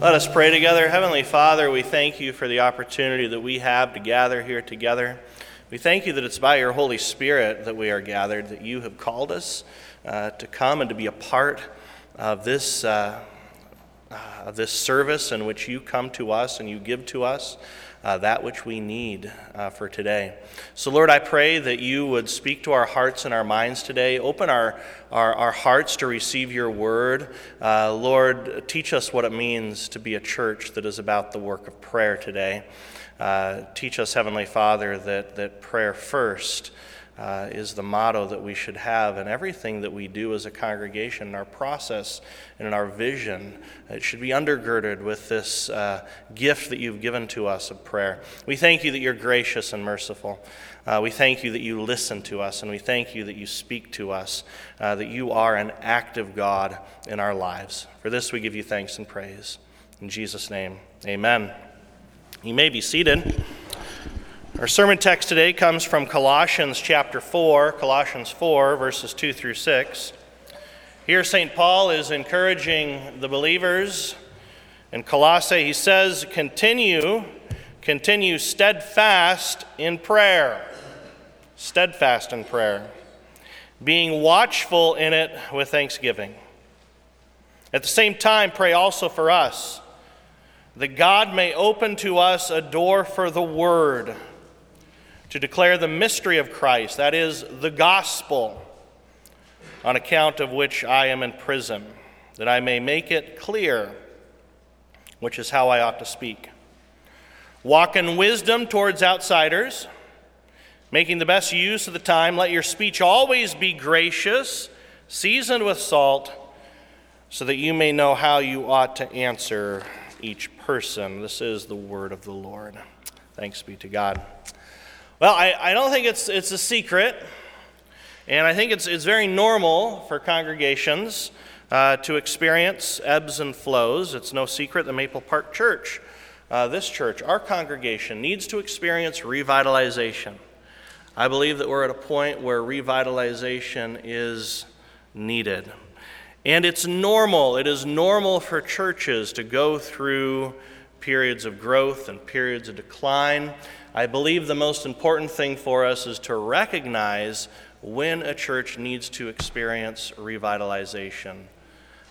Let us pray together. Heavenly Father, we thank you for the opportunity that we have to gather here together. We thank you that it's by your Holy Spirit that we are gathered, that you have called us uh, to come and to be a part of this, uh, uh, this service in which you come to us and you give to us uh, that which we need uh, for today. So, Lord, I pray that you would speak to our hearts and our minds today. Open our, our, our hearts to receive your word. Uh, Lord, teach us what it means to be a church that is about the work of prayer today. Uh, teach us, Heavenly Father, that, that prayer first uh, is the motto that we should have in everything that we do as a congregation, in our process and in our vision. It should be undergirded with this uh, gift that you've given to us of prayer. We thank you that you're gracious and merciful. Uh, we thank you that you listen to us, and we thank you that you speak to us, uh, that you are an active God in our lives. For this we give you thanks and praise. In Jesus' name, amen. You may be seated. Our sermon text today comes from Colossians chapter 4, Colossians 4, verses 2 through 6. Here, St. Paul is encouraging the believers in Colossae. He says, Continue, continue steadfast in prayer. Steadfast in prayer. Being watchful in it with thanksgiving. At the same time, pray also for us, that God may open to us a door for the word to declare the mystery of Christ, that is, the gospel, on account of which I am in prison, that I may make it clear, which is how I ought to speak. Walk in wisdom towards outsiders, making the best use of the time. Let your speech always be gracious, seasoned with salt, so that you may know how you ought to answer each person. This is the word of the Lord. Thanks be to God. Well, I, I don't think it's, it's a secret, and I think it's, it's very normal for congregations uh, to experience ebbs and flows. It's no secret the Maple Park Church, uh, this church, our congregation, needs to experience revitalization. I believe that we're at a point where revitalization is needed. And it's normal, it is normal for churches to go through periods of growth and periods of decline. I believe the most important thing for us is to recognize when a church needs to experience revitalization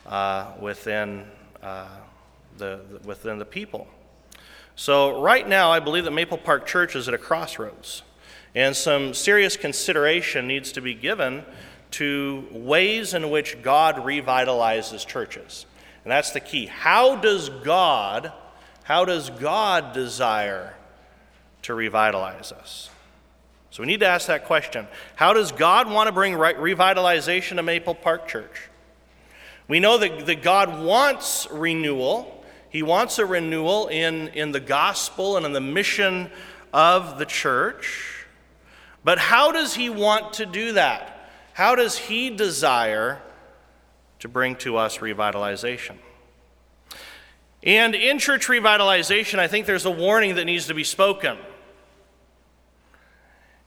uh, within, uh, the, within the people. So, right now, I believe that Maple Park Church is at a crossroads, and some serious consideration needs to be given to ways in which God revitalizes churches. And that's the key. How does God how does God desire to revitalize us? So we need to ask that question. How does God want to bring revitalization to Maple Park Church? We know that, that God wants renewal. He wants a renewal in, in the gospel and in the mission of the church. But how does He want to do that? How does He desire to bring to us revitalization? And in church revitalization, I think there's a warning that needs to be spoken.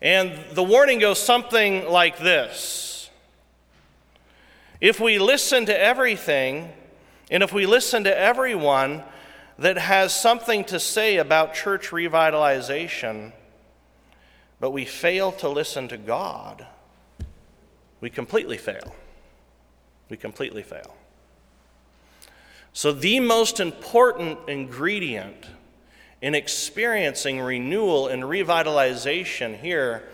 And the warning goes something like this If we listen to everything, and if we listen to everyone that has something to say about church revitalization, but we fail to listen to God, we completely fail. We completely fail. So, the most important ingredient in experiencing renewal and revitalization here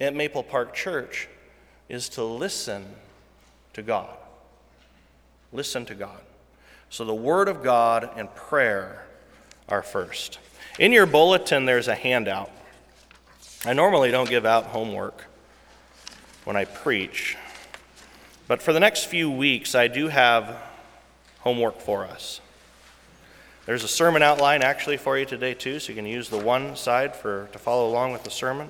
at Maple Park Church is to listen to God. Listen to God. So, the Word of God and prayer are first. In your bulletin, there's a handout. I normally don't give out homework when I preach, but for the next few weeks, I do have homework for us. There's a sermon outline actually for you today, too, so you can use the one side for, to follow along with the sermon.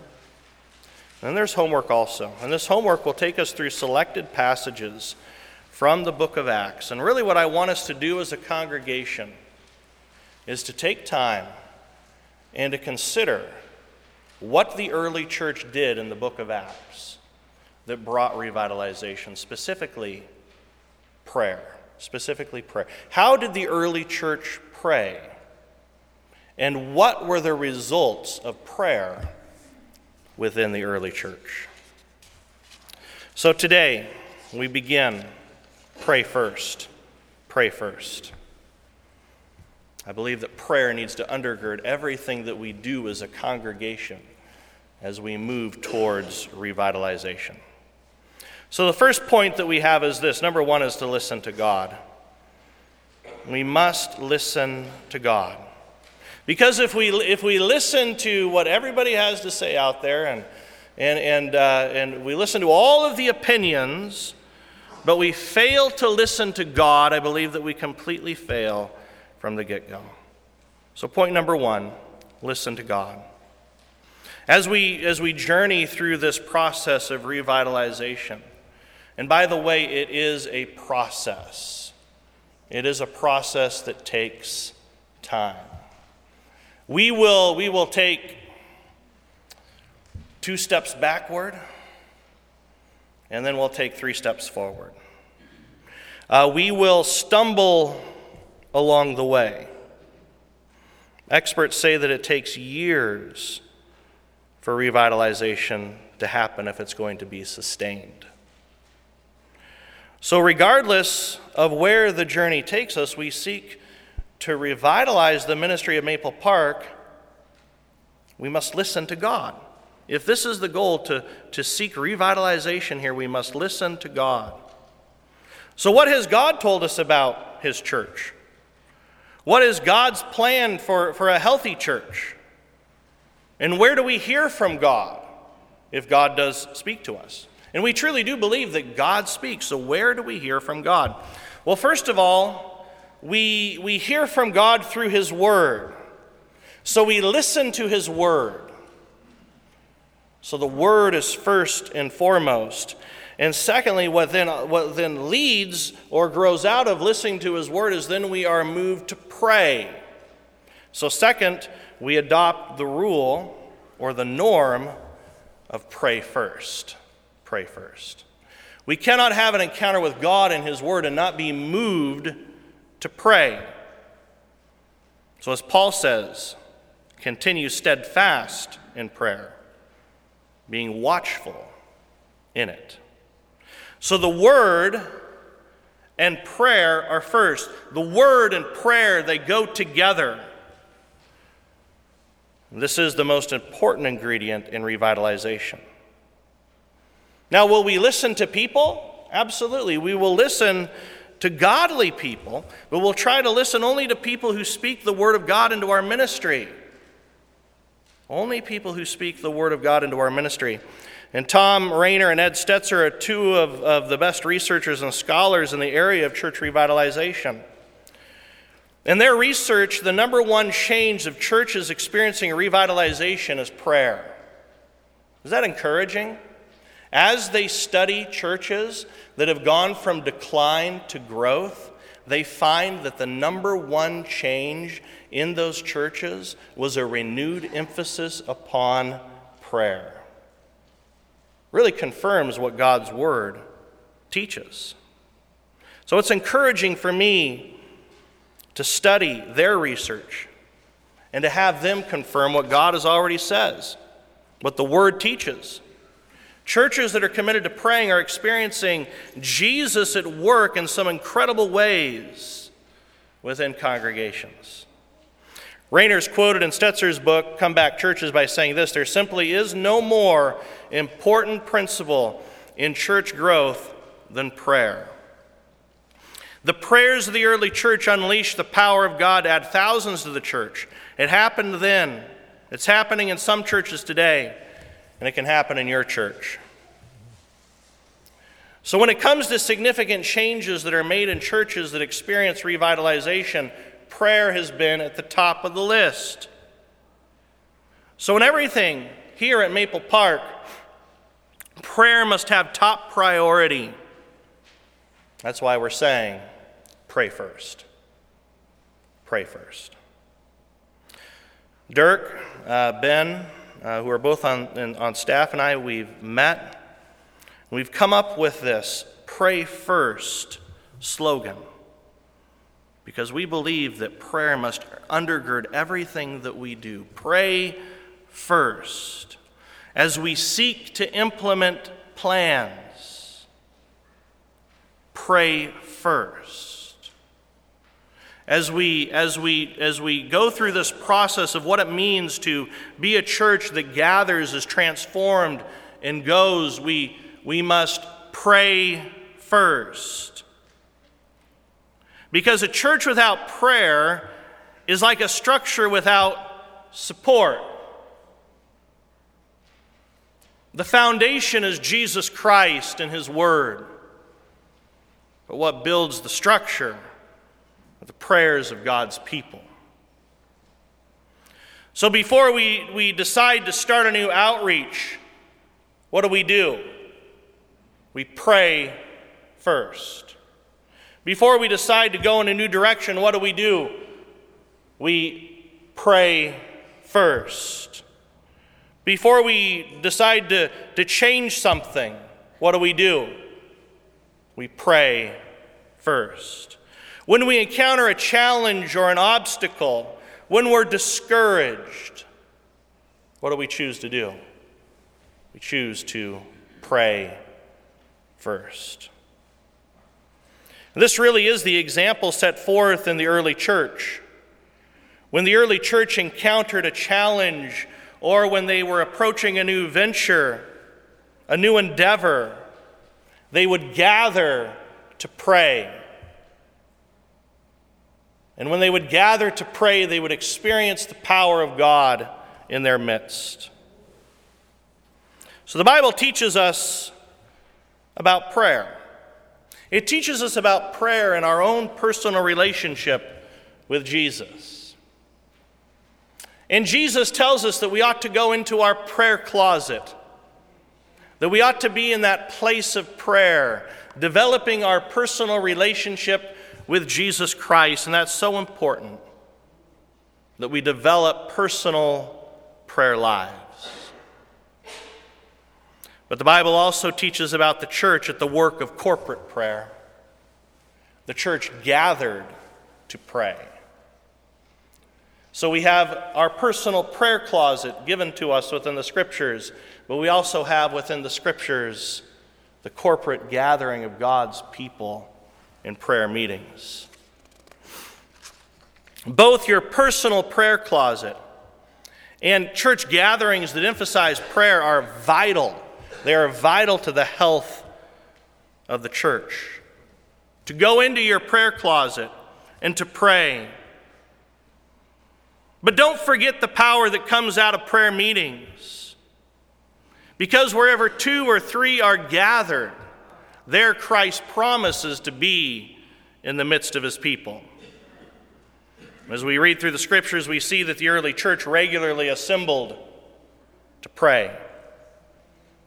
And there's homework also. And this homework will take us through selected passages from the book of Acts. And really, what I want us to do as a congregation is to take time and to consider what the early church did in the book of Acts that brought revitalization, specifically prayer specifically prayer. How did the early church pray? And what were the results of prayer within the early church? So today, we begin pray first. Pray first. I believe that prayer needs to undergird everything that we do as a congregation as we move towards revitalization. So, the first point that we have is this number one is to listen to God. We must listen to God. Because if we, if we listen to what everybody has to say out there and, and, and, uh, and we listen to all of the opinions, but we fail to listen to God, I believe that we completely fail from the get go. So, point number one listen to God. As we, as we journey through this process of revitalization, and by the way, it is a process, it is a process that takes time. We will, we will take two steps backward, and then we'll take three steps forward. Uh, we will stumble along the way. Experts say that it takes years for revitalization to happen if it's going to be sustained. So, regardless of where the journey takes us, we seek to revitalize the ministry of Maple Park. We must listen to God. If this is the goal to, to seek revitalization here, we must listen to God. So, what has God told us about His church? What is God's plan for, for a healthy church? And where do we hear from God if God does speak to us? And we truly do believe that God speaks. So, where do we hear from God? Well, first of all, we, we hear from God through His Word. So, we listen to His Word. So, the Word is first and foremost. And secondly, what then, what then leads or grows out of listening to his word is then we are moved to pray. So, second, we adopt the rule or the norm of pray first. Pray first. We cannot have an encounter with God and his word and not be moved to pray. So, as Paul says, continue steadfast in prayer, being watchful in it. So the word and prayer are first. The word and prayer, they go together. This is the most important ingredient in revitalization. Now, will we listen to people? Absolutely. We will listen to godly people, but we'll try to listen only to people who speak the Word of God into our ministry. Only people who speak the Word of God into our ministry. And Thom Rainer and Ed Stetzer are two of, of the best researchers and scholars in the area of church revitalization. In their research, the number one change of churches experiencing revitalization is prayer. Is that encouraging? As they study churches that have gone from decline to growth, they find that the number one change in those churches was a renewed emphasis upon prayer really confirms what God's Word teaches. So it's encouraging for me to study their research and to have them confirm what God has already says, what the Word teaches. Churches that are committed to praying are experiencing Jesus at work in some incredible ways within congregations. Rainer's quoted in Stetzer's book, Come Back Churches, by saying this There simply is no more important principle in church growth than prayer. The prayers of the early church unleashed the power of God to add thousands to the church. It happened then. It's happening in some churches today, and it can happen in your church. So, when it comes to significant changes that are made in churches that experience revitalization, prayer has been at the top of the list. So, in everything here at Maple Park, prayer must have top priority. That's why we're saying, pray first. Pray first. Dirk, uh, Ben, uh, who are both on, in, on staff, and I, we've met. We've come up with this pray first slogan. because we believe that prayer must undergird everything that we do. Pray first. As we seek to implement plans, pray first. As we, as, we, as we go through this process of what it means to be a church that gathers, is transformed, and goes, we, we must pray first. Because a church without prayer is like a structure without support. The foundation is Jesus Christ and His Word. But what builds the structure the prayers of God's people. So before we, we decide to start a new outreach, what do we do? We pray first. Before we decide to go in a new direction, what do we do? We pray first. Before we decide to, to change something, what do we do? We pray first. When we encounter a challenge or an obstacle, when we're discouraged, what do we choose to do? We choose to pray first. This really is the example set forth in the early church. When the early church encountered a challenge or when they were approaching a new venture, a new endeavor, they would gather to pray. And when they would gather to pray, they would experience the power of God in their midst. So the Bible teaches us about prayer. It teaches us about prayer and our own personal relationship with Jesus. And Jesus tells us that we ought to go into our prayer closet, that we ought to be in that place of prayer, developing our personal relationship with Jesus Christ. And that's so important that we develop personal prayer lives. But the Bible also teaches about the church at the work of corporate prayer. The church gathered to pray. So we have our personal prayer closet given to us within the scriptures, but we also have within the scriptures the corporate gathering of God's people in prayer meetings. Both your personal prayer closet and church gatherings that emphasize prayer are vital they are vital to the health of the church. To go into your prayer closet and to pray. But don't forget the power that comes out of prayer meetings. Because wherever two or three are gathered, there Christ promises to be in the midst of his people. As we read through the scriptures, we see that the early church regularly assembled to pray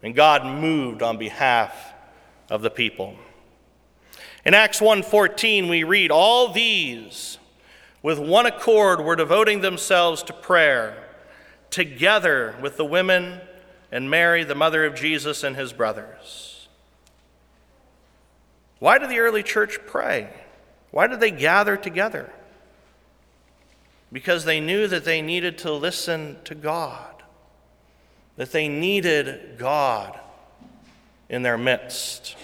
and God moved on behalf of the people. In Acts 1:14 we read all these with one accord were devoting themselves to prayer together with the women and Mary the mother of Jesus and his brothers. Why did the early church pray? Why did they gather together? Because they knew that they needed to listen to God that they needed God in their midst.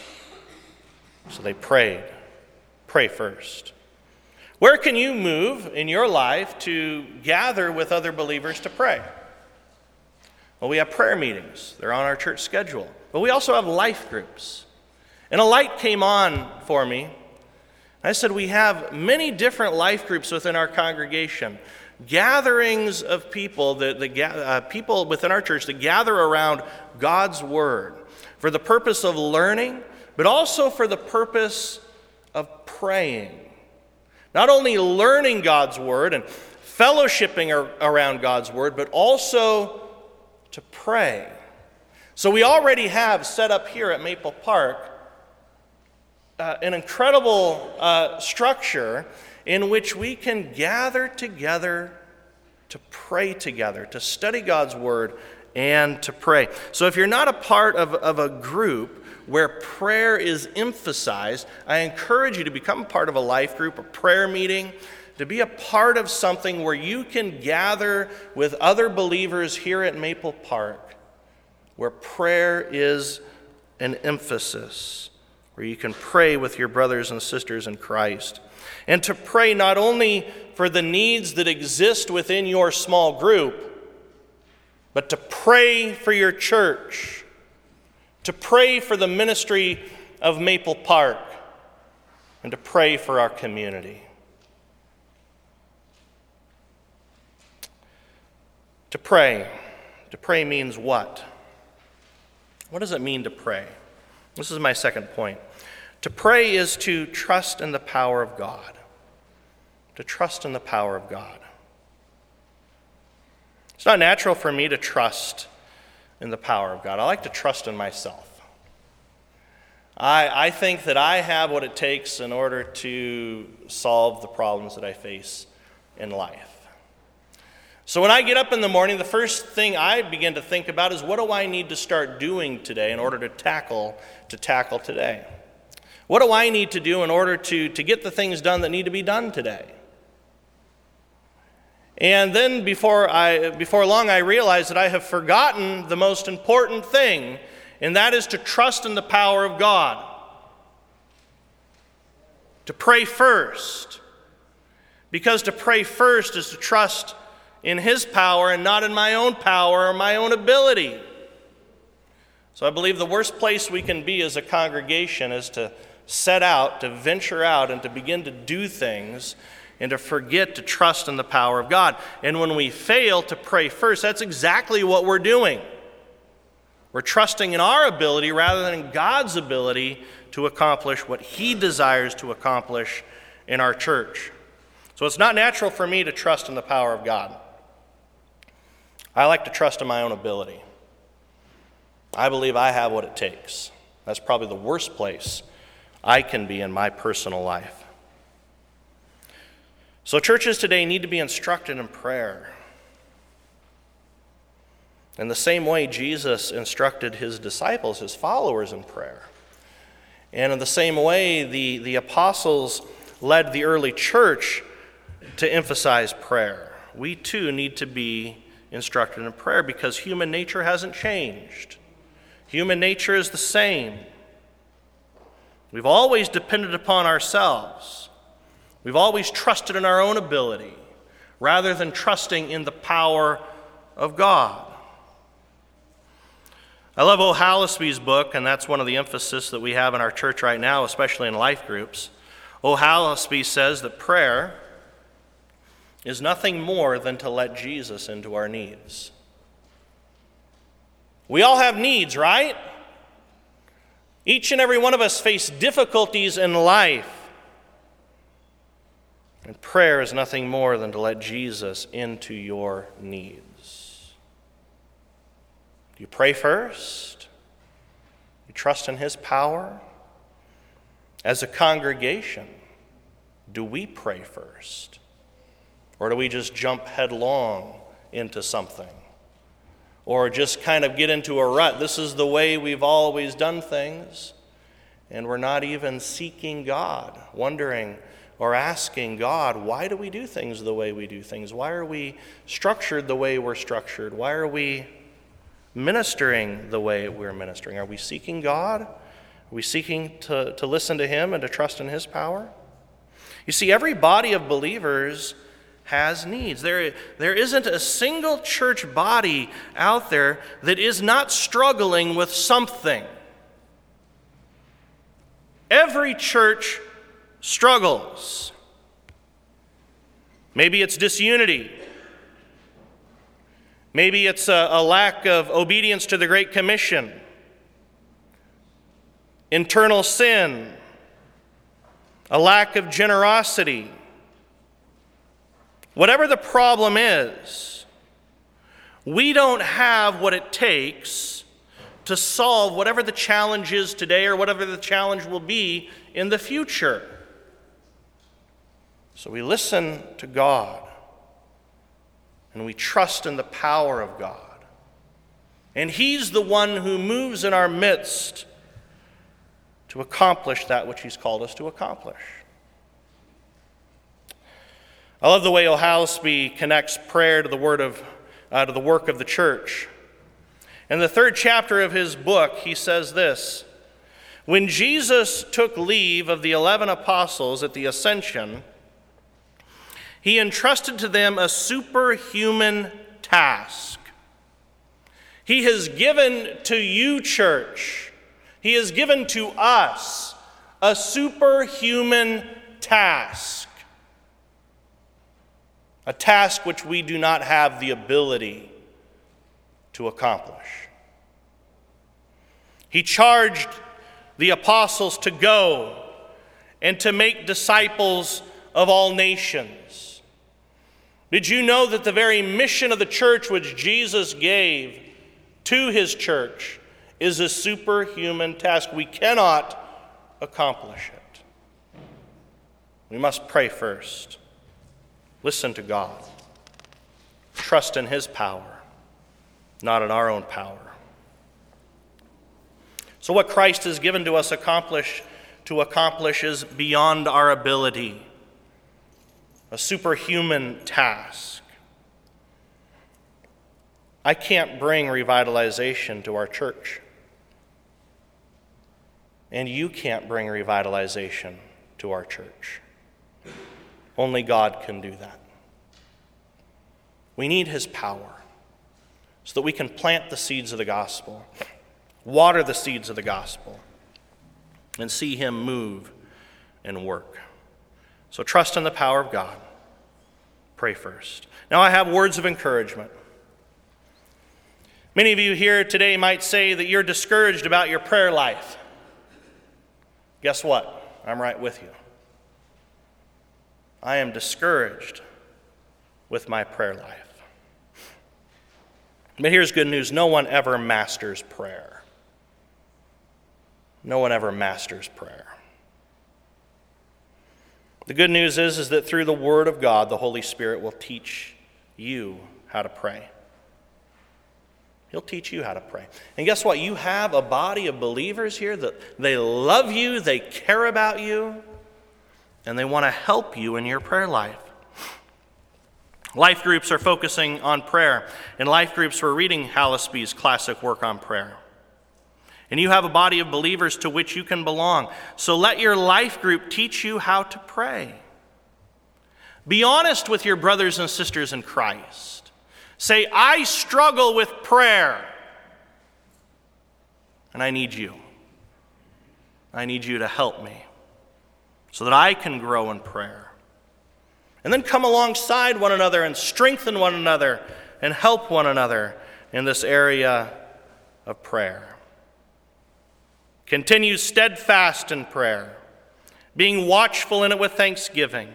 So they prayed. Pray first. Where can you move in your life to gather with other believers to pray? Well, we have prayer meetings, they're on our church schedule. But we also have life groups. And a light came on for me. I said, We have many different life groups within our congregation gatherings of people, the, the uh, people within our church that gather around God's Word for the purpose of learning, but also for the purpose of praying. Not only learning God's Word and fellowshipping around God's Word, but also to pray. So we already have set up here at Maple Park uh, an incredible uh, structure in which we can gather together to pray together, to study God's Word, and to pray. So if you're not a part of, of a group, where prayer is emphasized, I encourage you to become part of a life group, a prayer meeting, to be a part of something where you can gather with other believers here at Maple Park, where prayer is an emphasis, where you can pray with your brothers and sisters in Christ. And to pray not only for the needs that exist within your small group, but to pray for your church, to pray for the ministry of Maple Park, and to pray for our community. To pray. To pray means what? What does it mean to pray? This is my second point. To pray is to trust in the power of God. To trust in the power of God. It's not natural for me to trust in the power of God. I like to trust in myself. I, I think that I have what it takes in order to solve the problems that I face in life. So when I get up in the morning, the first thing I begin to think about is what do I need to start doing today in order to tackle to tackle today? What do I need to do in order to, to get the things done that need to be done today? And then before, I, before long, I realize that I have forgotten the most important thing, and that is to trust in the power of God. To pray first. Because to pray first is to trust in His power and not in my own power or my own ability. So I believe the worst place we can be as a congregation is to set out, to venture out, and to begin to do things and to forget to trust in the power of God. And when we fail to pray first, that's exactly what we're doing. We're trusting in our ability rather than in God's ability to accomplish what He desires to accomplish in our church. So it's not natural for me to trust in the power of God. I like to trust in my own ability. I believe I have what it takes. That's probably the worst place I can be in my personal life. So, churches today need to be instructed in prayer. In the same way, Jesus instructed his disciples, his followers, in prayer. And in the same way, the, the apostles led the early church to emphasize prayer. We too need to be instructed in prayer because human nature hasn't changed. Human nature is the same. We've always depended upon ourselves. We've always trusted in our own ability rather than trusting in the power of God. I love O. Hallesby's book, and that's one of the emphasis that we have in our church right now, especially in life groups. O. Hallesby says that prayer is nothing more than to let Jesus into our needs. We all have needs, right? Each and every one of us face difficulties in life. And prayer is nothing more than to let Jesus into your needs. You pray first? You trust in His power? As a congregation, do we pray first? Or do we just jump headlong into something? Or just kind of get into a rut? This is the way we've always done things. And we're not even seeking God, wondering, or asking God, why do we do things the way we do things? Why are we structured the way we're structured? Why are we ministering the way we're ministering? Are we seeking God? Are we seeking to, to listen to Him and to trust in His power? You see, every body of believers has needs. There, there isn't a single church body out there that is not struggling with something. Every church struggles. Maybe it's disunity. Maybe it's a, a, lack of obedience to the Great Commission, internal sin, a lack of generosity. Whatever the problem is, we don't have what it takes to solve whatever the challenge is today or whatever the challenge will be in the future. So we listen to God and we trust in the power of God. And He's the one who moves in our midst to accomplish that which He's called us to accomplish. I love the way O. Hallesby connects prayer to the word of uh, to the work of the church. In the third chapter of his book, he says this When Jesus took leave of the eleven apostles at the ascension, he entrusted to them a superhuman task. He has given to you, church, he has given to us a superhuman task a task which we do not have the ability to accomplish. He charged the apostles to go and to make disciples of all nations. Did you know that the very mission of the church which Jesus gave to his church is a superhuman task? We cannot accomplish it. We must pray first. Listen to God. Trust in His power, not in our own power. So, what Christ has given to us accomplish, to accomplish is beyond our ability, a superhuman task. I can't bring revitalization to our church. And you can't bring revitalization to our church. Only God can do that. We need His power so that we can plant the seeds of the gospel, water the seeds of the gospel, and see Him move and work. So trust in the power of God. Pray first. Now, I have words of encouragement. Many of you here today might say that you're discouraged about your prayer life. Guess what? I'm right with you. I am discouraged with my prayer life. But here's good news no one ever masters prayer. No one ever masters prayer. The good news is, is that through the Word of God, the Holy Spirit will teach you how to pray. He'll teach you how to pray. And guess what? You have a body of believers here that they love you, they care about you, and they want to help you in your prayer life. Life groups are focusing on prayer. In life groups, we're reading Hallesby's classic work on prayer. And you have a body of believers to which you can belong. So let your life group teach you how to pray. Be honest with your brothers and sisters in Christ. Say, I struggle with prayer, and I need you. I need you to help me so that I can grow in prayer. And then come alongside one another and strengthen one another and help one another in this area of prayer. Continue steadfast in prayer, being watchful in it with thanksgiving.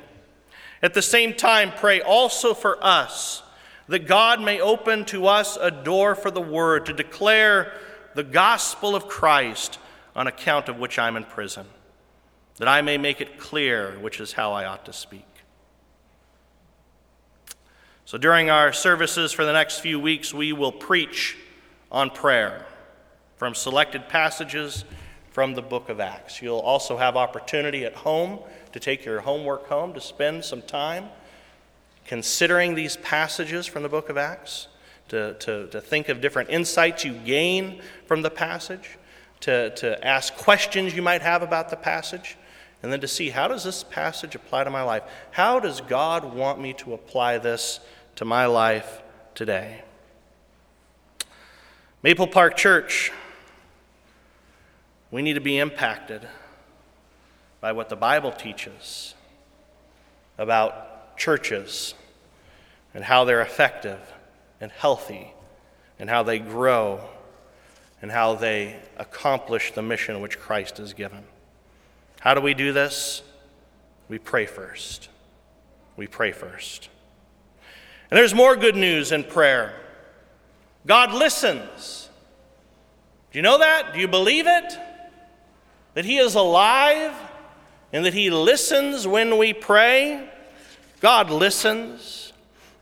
At the same time, pray also for us that God may open to us a door for the word to declare the gospel of Christ on account of which I'm in prison that I may make it clear which is how I ought to speak. So, during our services for the next few weeks, we will preach on prayer from selected passages from the book of Acts. You'll also have opportunity at home to take your homework home to spend some time considering these passages from the book of Acts, to, to, to think of different insights you gain from the passage, to, to ask questions you might have about the passage and then to see how does this passage apply to my life? How does God want me to apply this to my life today? Maple Park Church, we need to be impacted by what the Bible teaches about churches and how they're effective and healthy and how they grow and how they accomplish the mission which Christ has given. How do we do this? We pray first. We pray first. And there's more good news in prayer God listens. Do you know that? Do you believe it? That He is alive and that He listens when we pray? God listens.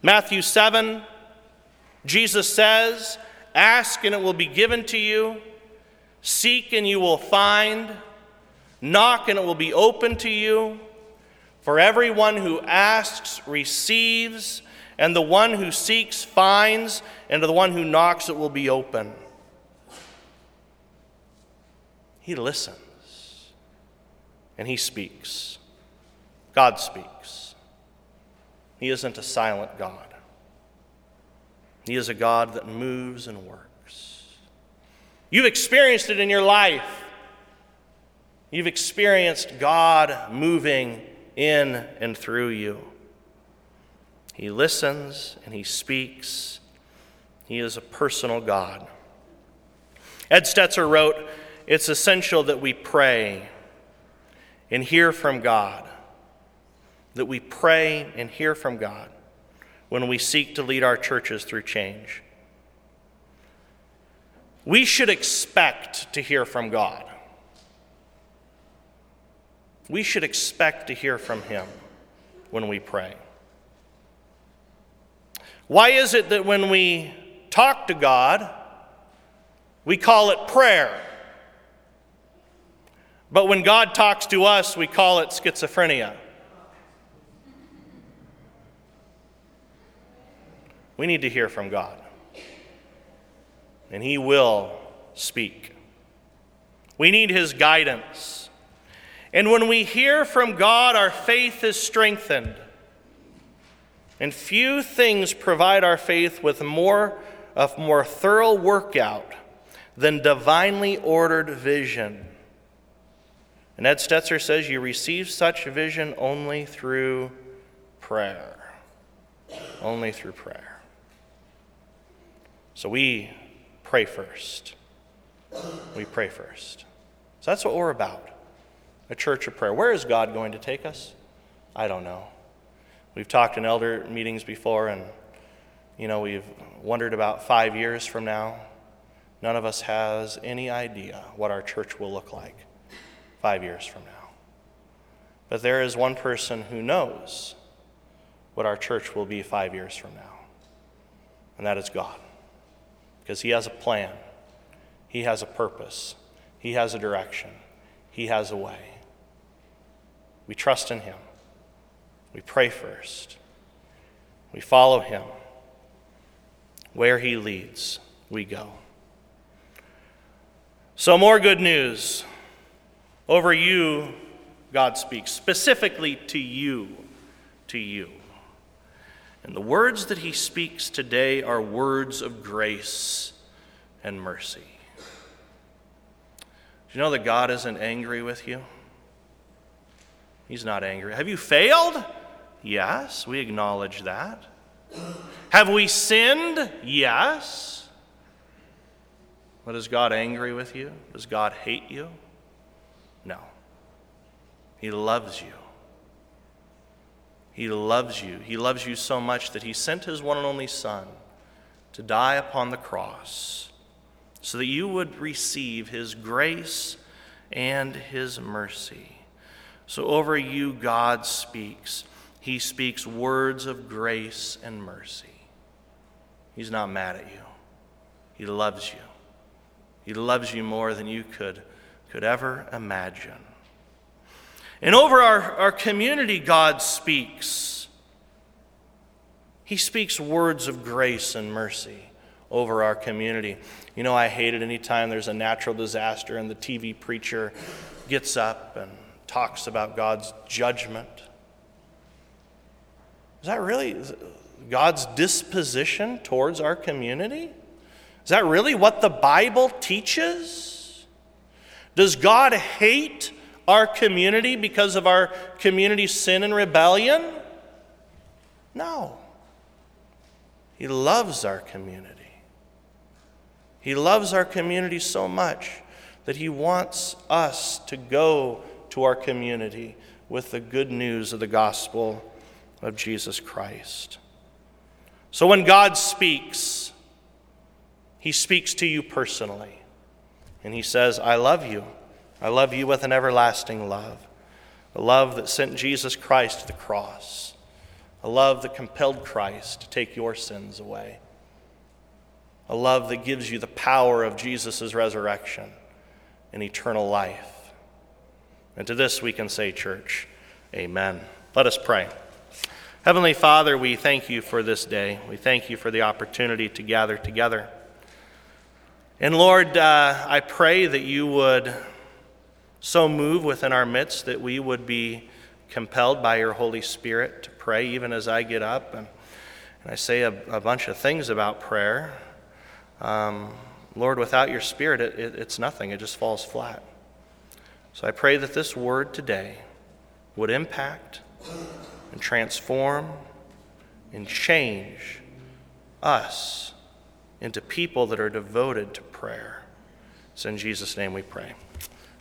Matthew 7, Jesus says, Ask and it will be given to you, seek and you will find. Knock and it will be open to you. For everyone who asks receives, and the one who seeks finds, and to the one who knocks it will be open. He listens and he speaks. God speaks. He isn't a silent God, He is a God that moves and works. You've experienced it in your life. You've experienced God moving in and through you. He listens and he speaks. He is a personal God. Ed Stetzer wrote, It's essential that we pray and hear from God. That we pray and hear from God when we seek to lead our churches through change. We should expect to hear from God. We should expect to hear from Him when we pray. Why is it that when we talk to God, we call it prayer? But when God talks to us, we call it schizophrenia. We need to hear from God, and He will speak. We need His guidance. And when we hear from God, our faith is strengthened. And few things provide our faith with more of more thorough workout than divinely ordered vision. And Ed Stetzer says you receive such vision only through prayer. Only through prayer. So we pray first. We pray first. So that's what we're about a church of prayer. Where is God going to take us? I don't know. We've talked in elder meetings before, and you know, we've wondered about five years from now. None of us has any idea what our church will look like five years from now. But there is one person who knows what our church will be five years from now, and that is God. Because He has a plan, He has a purpose, He has a direction, He has a way. We trust in Him. We pray first. We follow Him. Where He leads, we go. So, more good news. Over you, God speaks, specifically to you, to you. And the words that he speaks today are words of grace and mercy. Do you know that God isn't angry with you? He's not angry. Have you failed? Yes, we acknowledge that. Have we sinned? Yes. But is God angry with you? Does God hate you? No. He loves you. He loves you. He loves you so much that he sent his one and only Son to die upon the cross so that you would receive his grace and his mercy. So over you, God speaks. He speaks words of grace and mercy. He's not mad at you, He loves you. He loves you more than you could could ever imagine. And over our, our community, God speaks. He speaks words of grace and mercy over our community. You know, I hate it anytime there's a natural disaster and the TV preacher gets up and talks about God's judgment. Is that really God's disposition towards our community? Is that really what the Bible teaches? Does God hate our community because of our community's sin and rebellion? No. He loves our community. He loves our community so much that He wants us to go to our community with the good news of the gospel of Jesus Christ. So when God speaks, He speaks to you personally. And he says, I love you. I love you with an everlasting love. A love that sent Jesus Christ to the cross. A love that compelled Christ to take your sins away. A love that gives you the power of Jesus' resurrection and eternal life. And to this we can say, Church, Amen. Let us pray. Heavenly Father, we thank you for this day. We thank you for the opportunity to gather together. And Lord, uh, I pray that you would so move within our midst that we would be compelled by your Holy Spirit to pray, even as I get up and, and I say a, a, bunch of things about prayer. Um, Lord, without your Spirit, it, it, it's nothing, it just falls flat. So I pray that this word today would impact and transform and change us into people that are devoted to prayer. It's in Jesus' name we pray.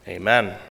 Amen.